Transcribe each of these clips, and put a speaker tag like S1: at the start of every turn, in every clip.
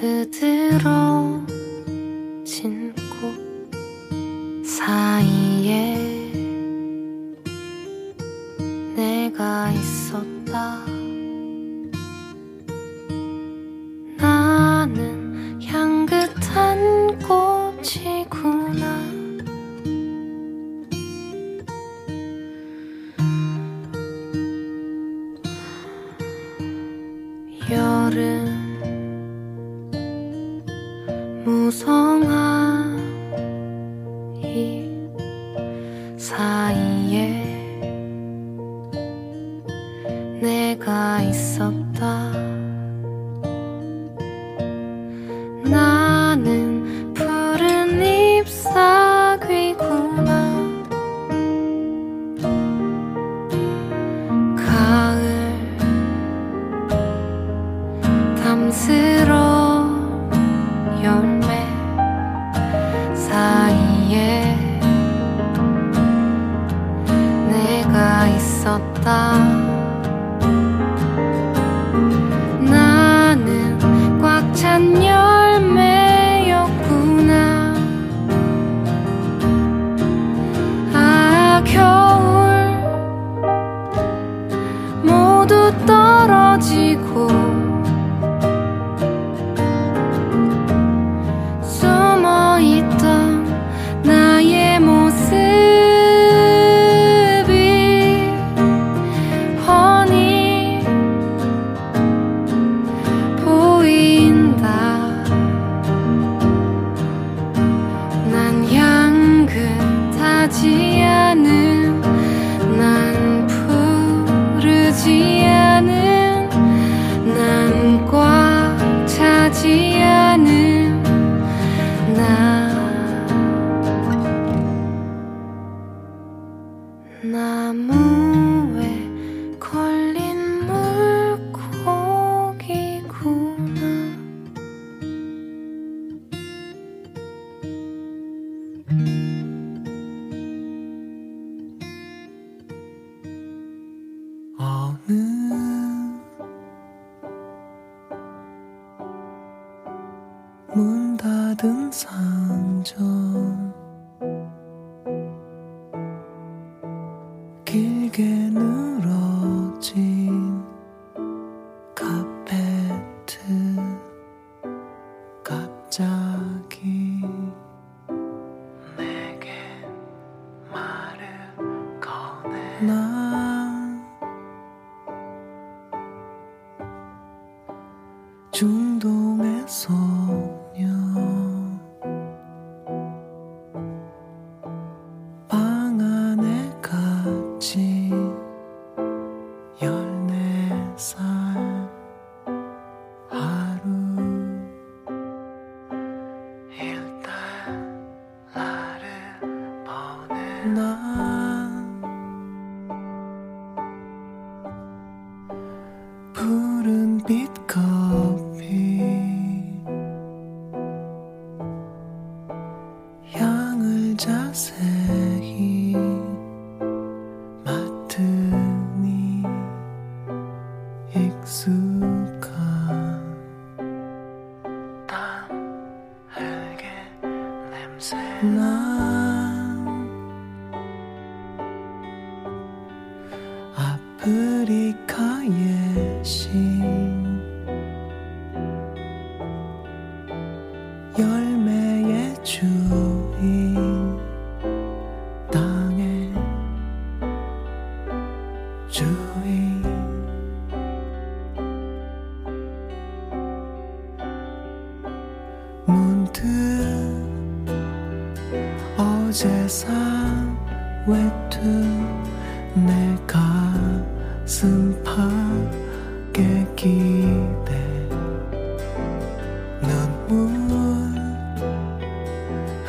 S1: 그들어진 꽃 사이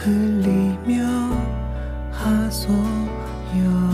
S2: 흘리며
S3: 하소여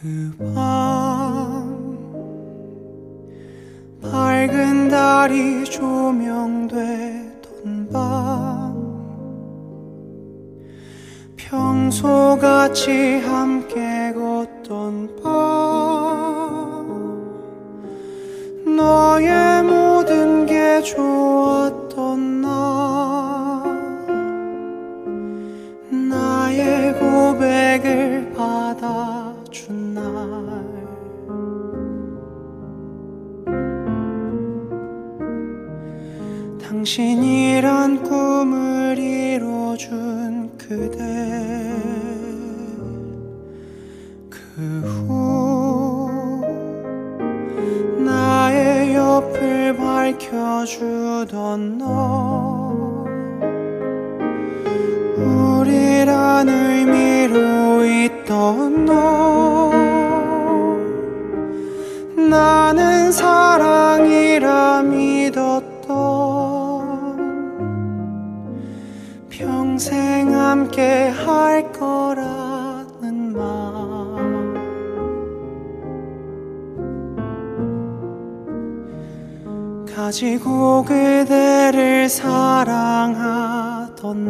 S3: 그밤 밝은 달이 조명되던 밤 평소같이 함께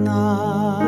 S4: 那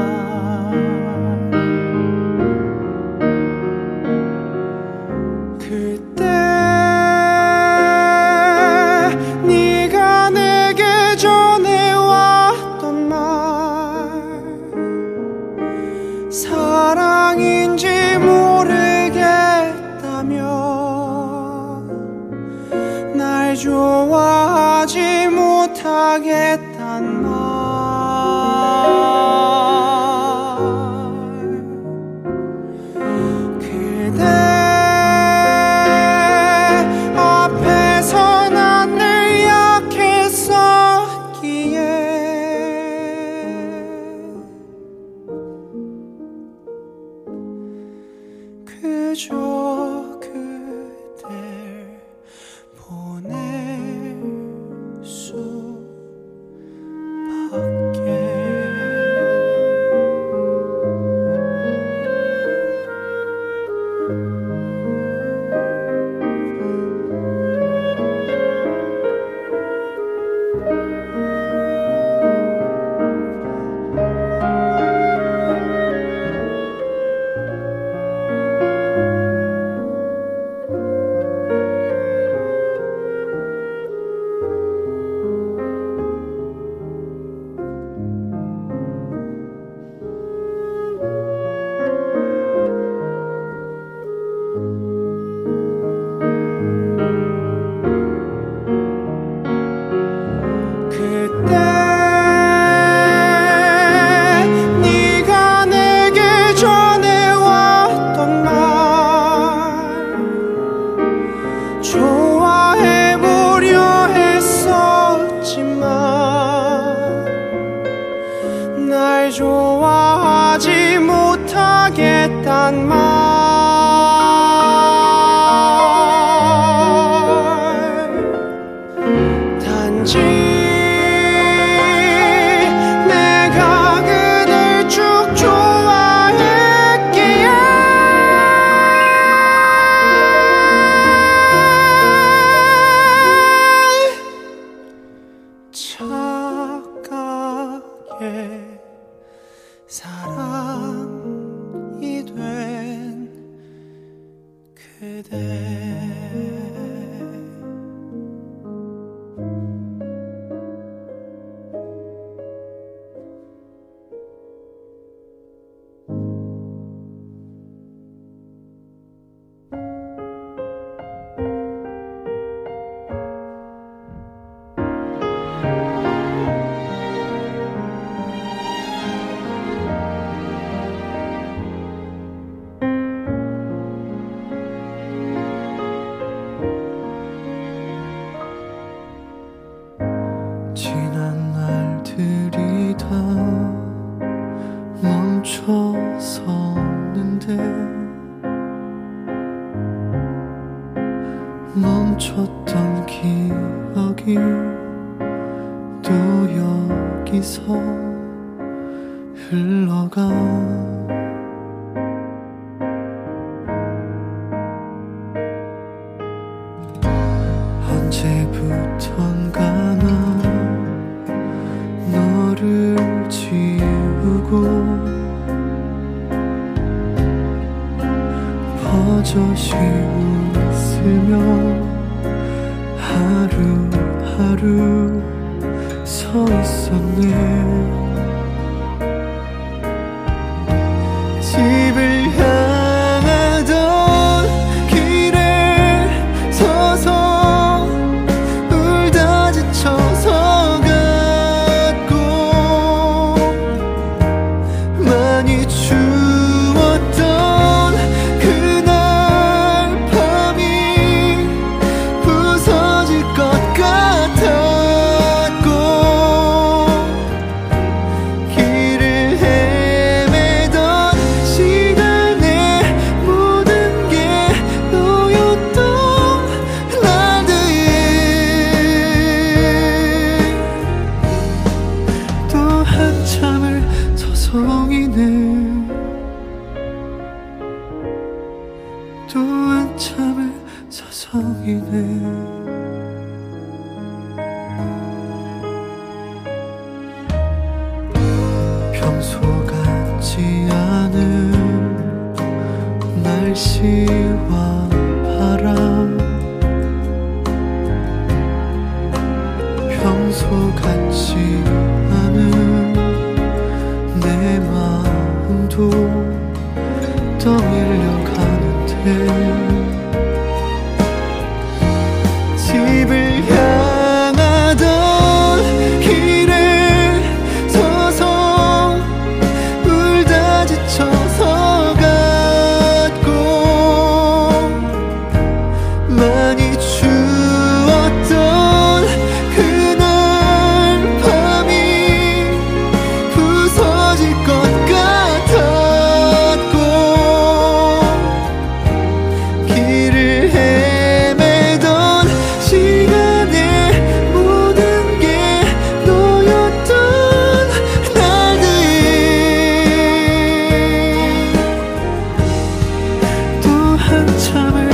S4: 한참을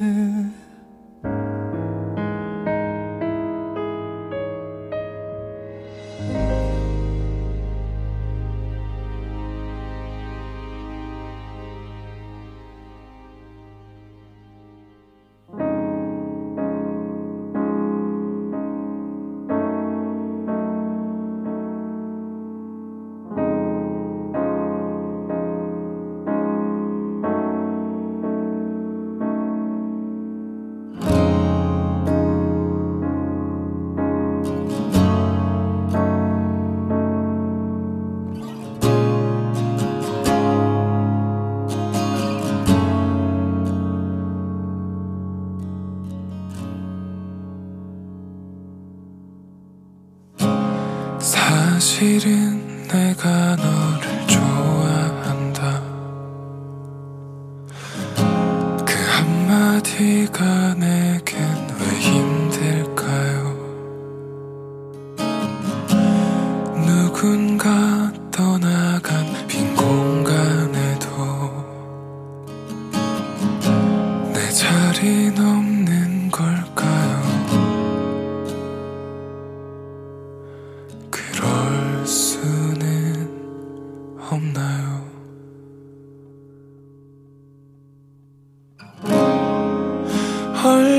S4: Yeah.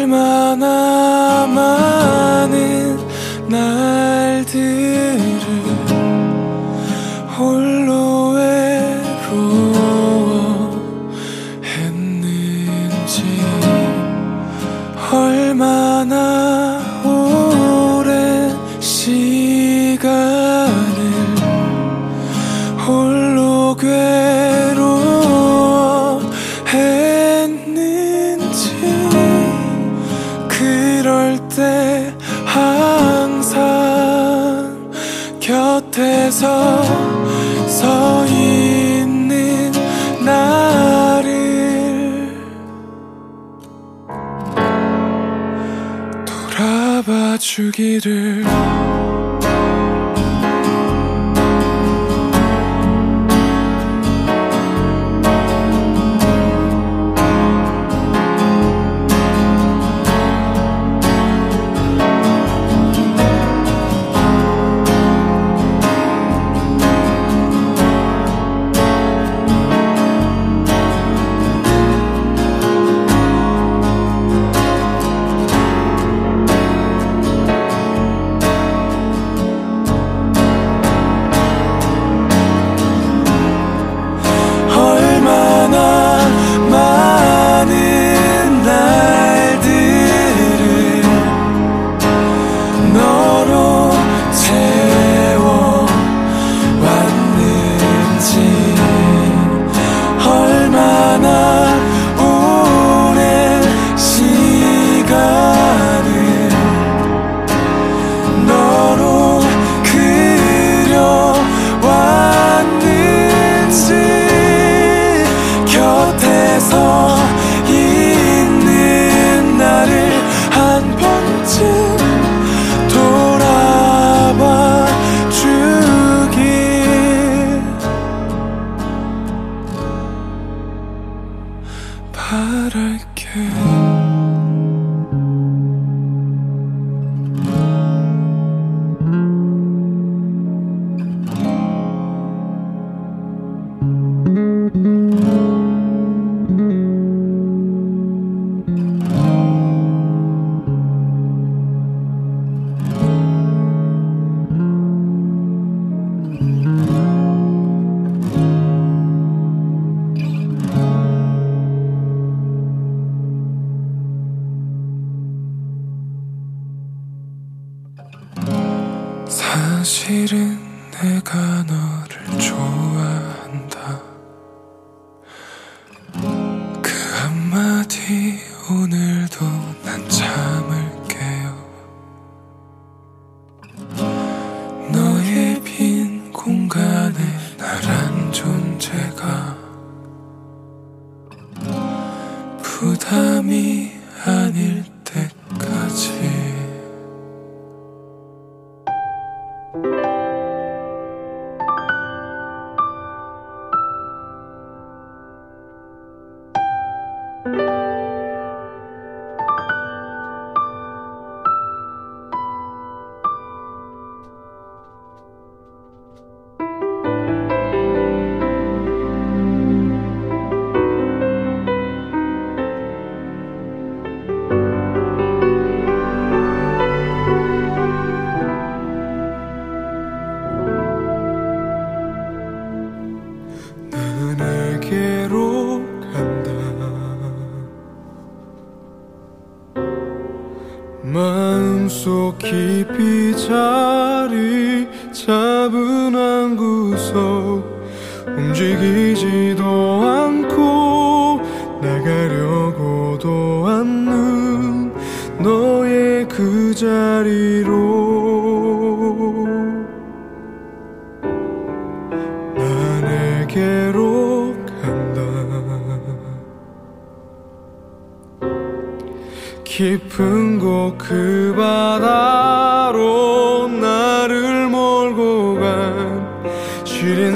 S4: 얼마나 많은 날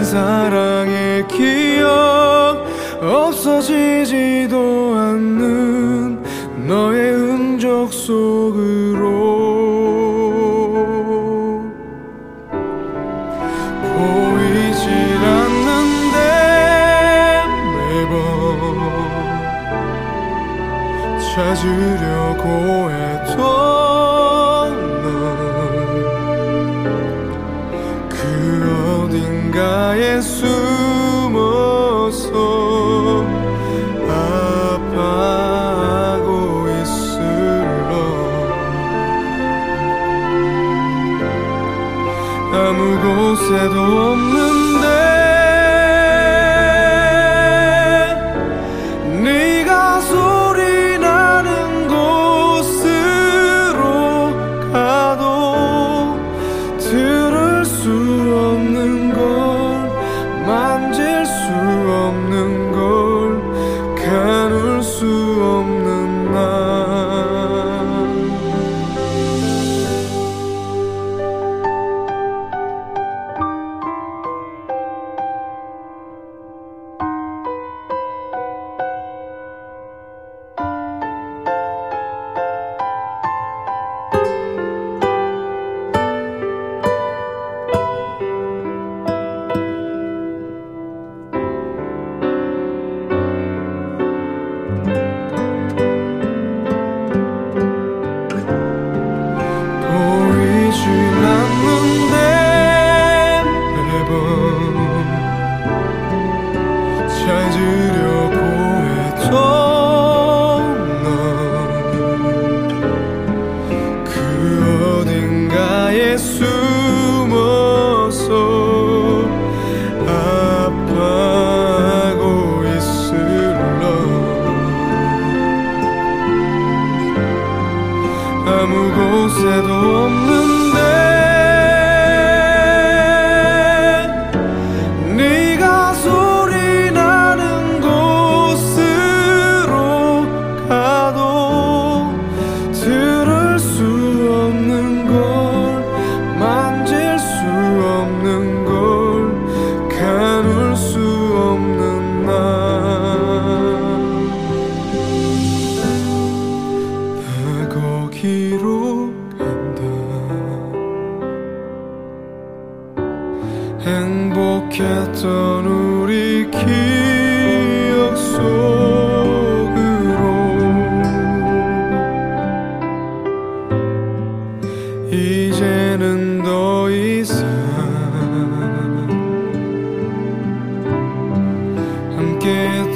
S2: 사랑의 기억 없어지지도 않는 너의 흔적 속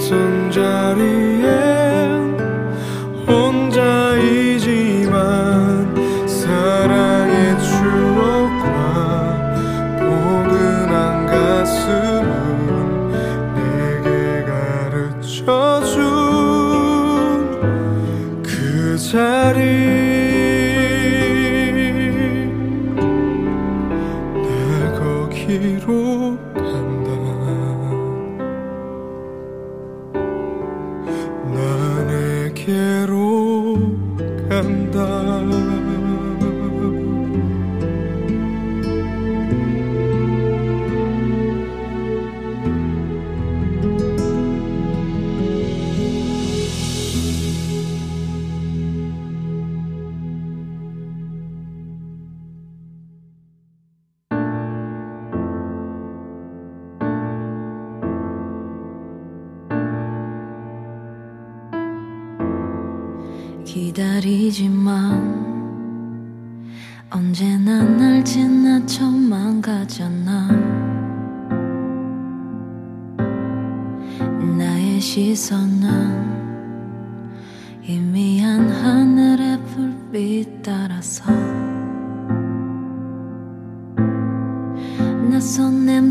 S2: 같은
S5: 자리에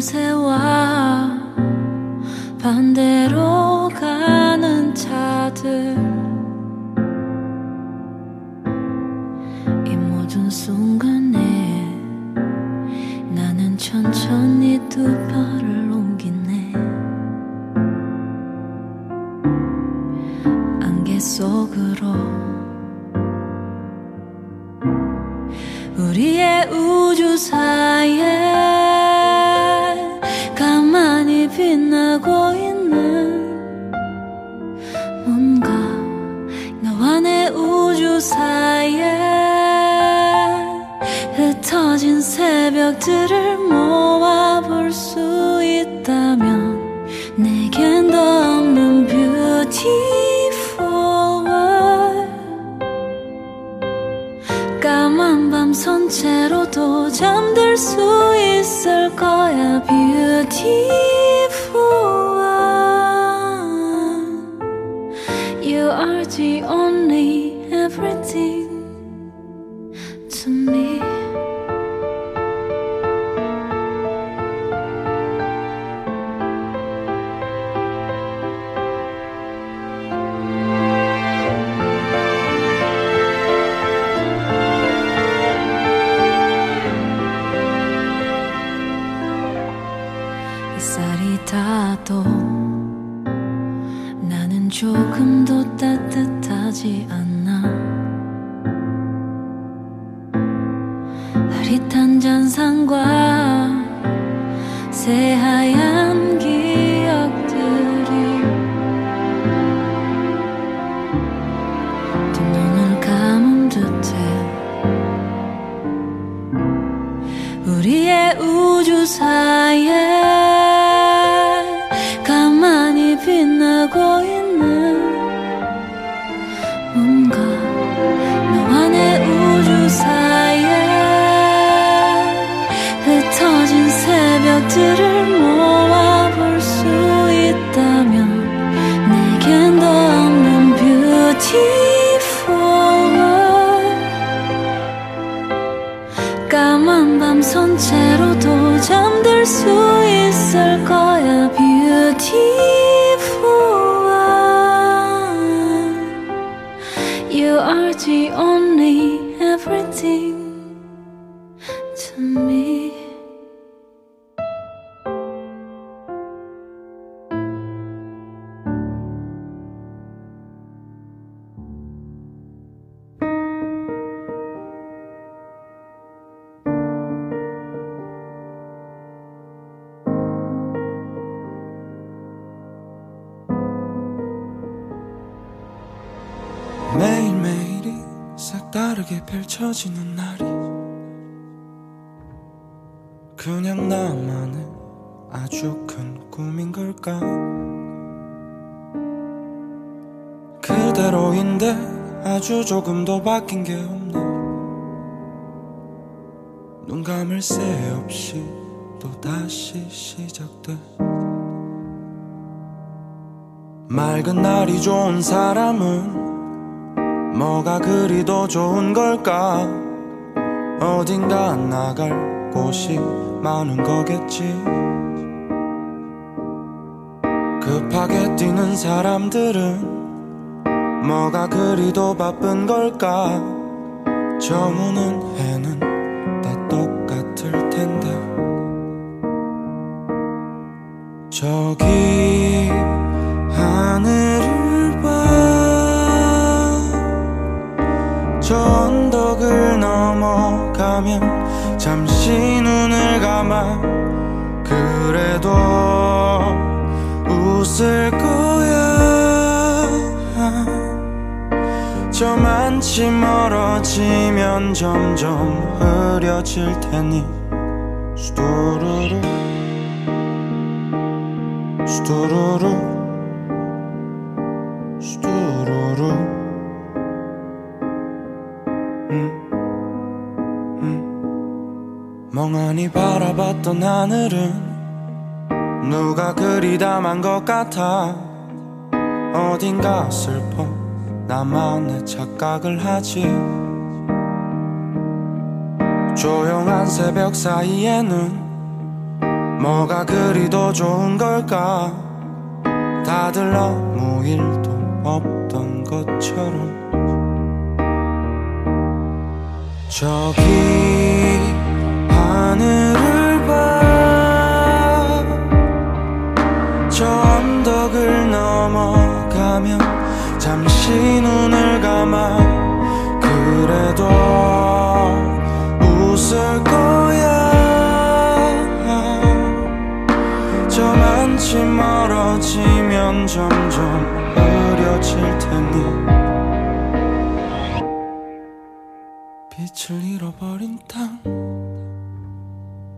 S5: 밤새와 반대로 가는 차들. 이 모든 순간에 나는 천천히 두 발을 닿아도 나는 조금도 따뜻하지 않아. 흐릿한 잔상과 새하얀
S6: 다르게 펼쳐지는 날이 그냥 나만의 아주 큰 꿈인 걸까? 그대로인데 아주 조금도 바뀐 게 없네. 눈 감을 새 없이 또 다시 시작돼. 맑은 날이 좋은 사람은 뭐가 그리도 좋은 걸까? 어딘가 나갈 곳이 많은 거겠지. 급하게 뛰는 사람들은 뭐가 그리도 바쁜 걸까? 저무는 해는 다 똑같을 텐데. 저기 하늘 저 언덕을 넘어가면 잠시 눈을 감아 그래도 웃을 거야. 저만치 멀어지면 점점 흐려질 테니 수두루루 수두루루 바라봤던 하늘은 누가 그리 담은 것 같아? 어딘가 슬퍼 나만의 착각을 하지. 조용한 새벽 사이에는 뭐가 그리도 좋은 걸까? 다들 아무 일도 없던 것처럼. 저기 하늘을 벽을 넘어가면 잠시 눈을 감아 그래도 웃을 거야. 저만치 멀어지면 점점 어려질 테니 빛을 잃어버린 땅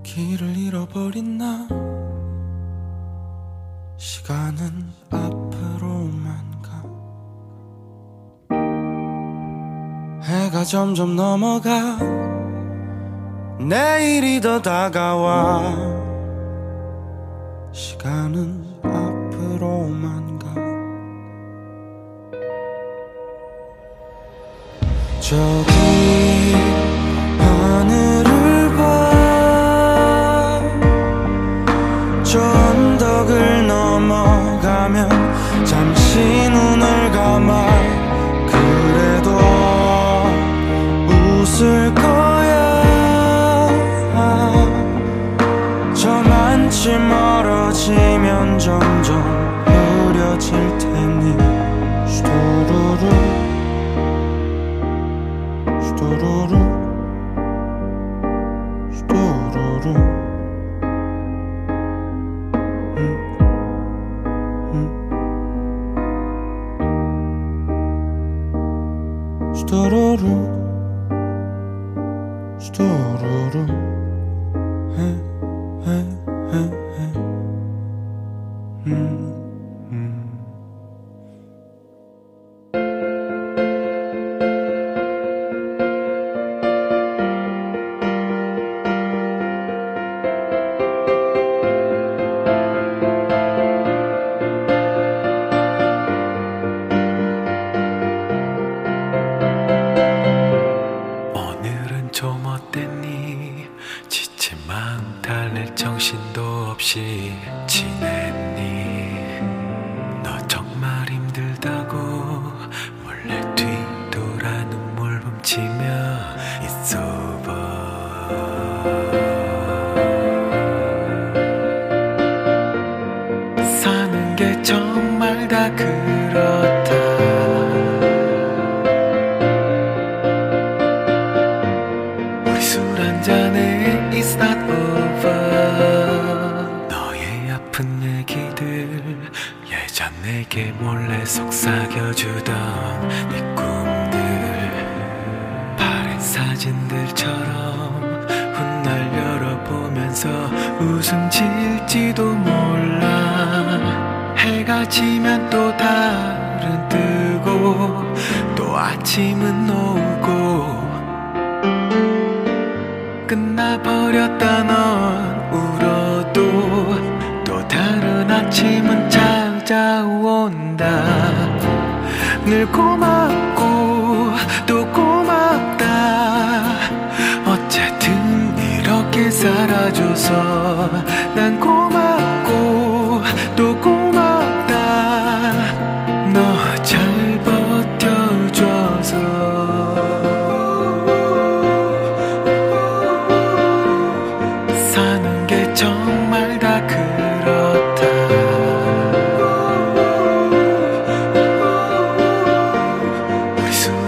S6: 길을 잃어버린 나. 시간은 앞으로만 가. 해가 점점 넘어가. 내일이 더 다가와. 시간은 앞으로만 가. 저기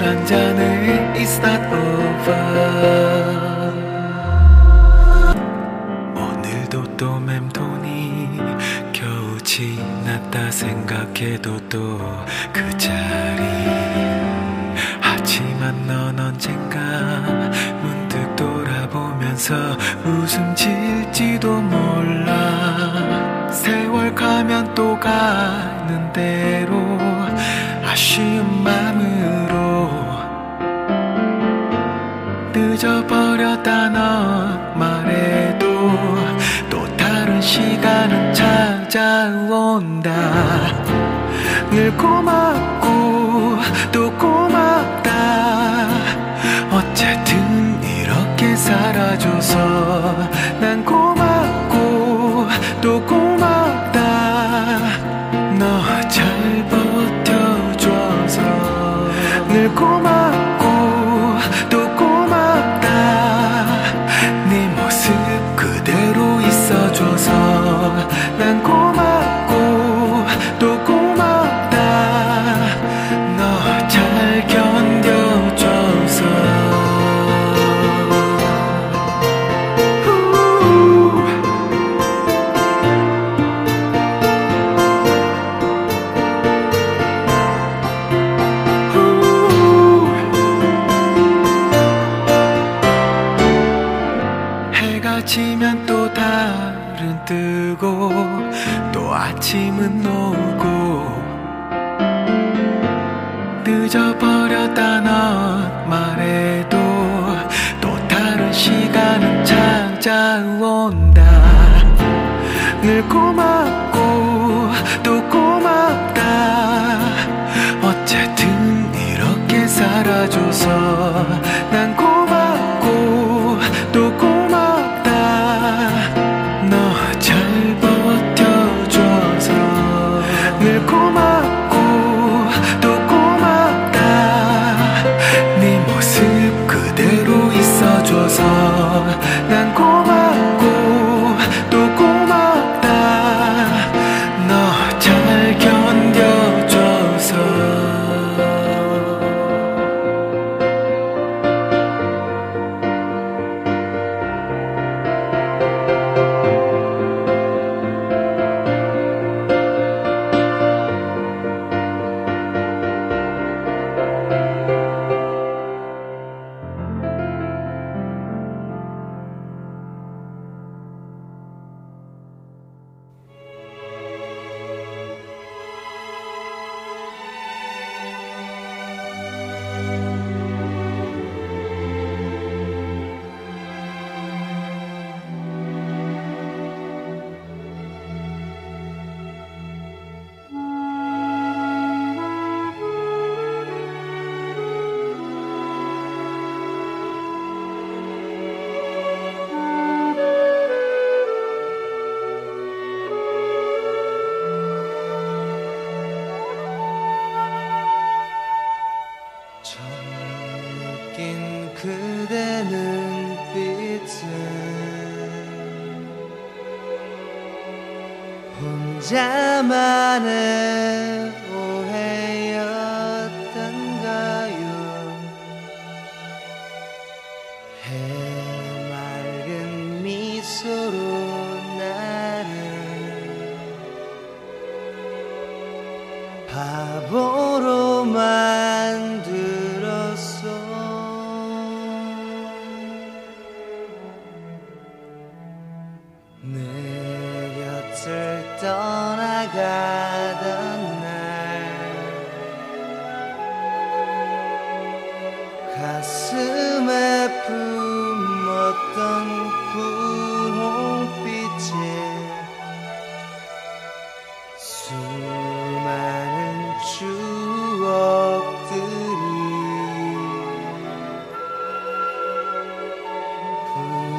S7: 한 잔을 It's not over? 오늘도 또 맴도니 겨우 지났다 생각해도 또 그 자리. 하지만 넌 언젠가 문득 돌아보면서 웃음 질지도 몰라. 세월 가면 또 가는 대로 아쉬움만 잊어버렸다 넌 말해도. 또 다른 시간은 찾아온다. 늘 고맙고 또 고맙다. 어쨌든 이렇게 살아줘서 들고 또 아침은 오고 늦어버렸다 넌 말해도 또 다른 시간은 찾아온다. 늘 고맙다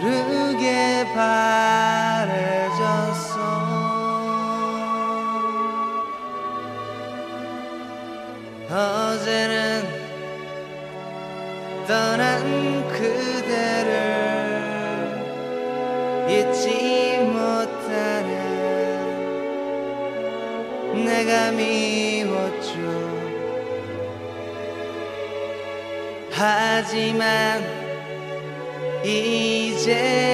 S3: 마르게 바래졌어. 어제는 떠난 그대를 잊지 못하는 내가 미웠죠 하지만 Yeah.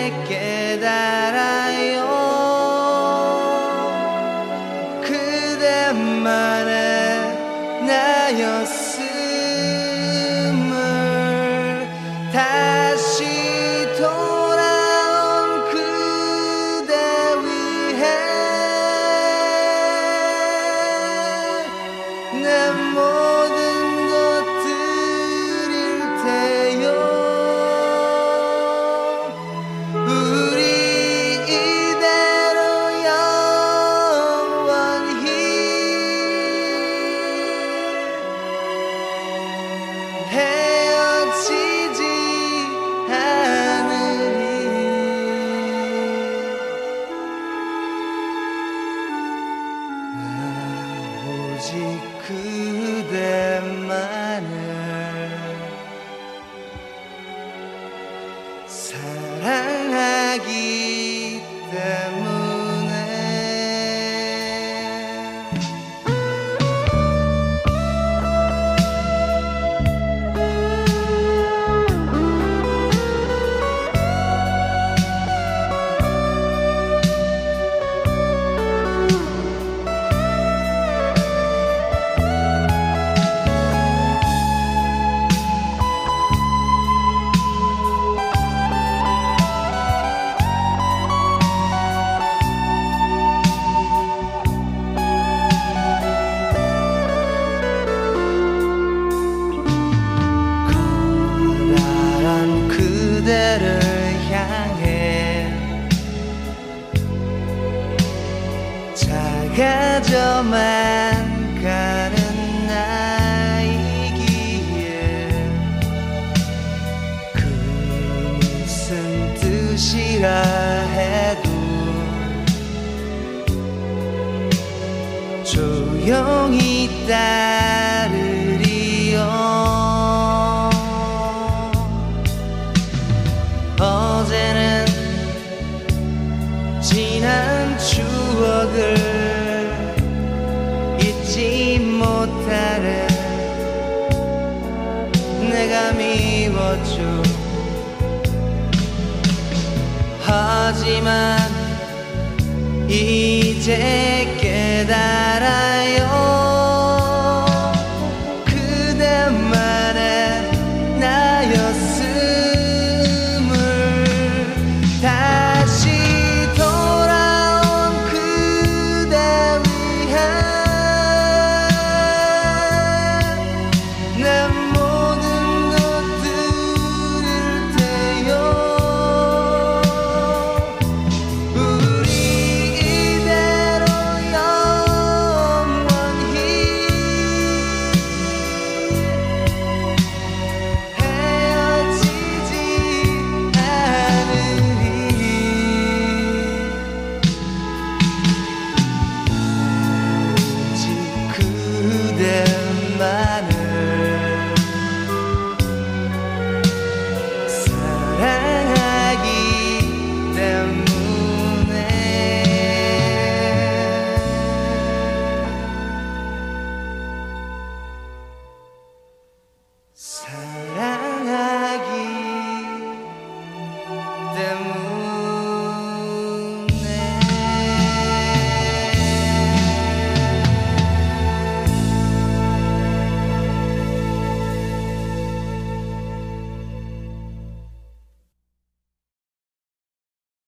S3: 사랑하기 하지만 이제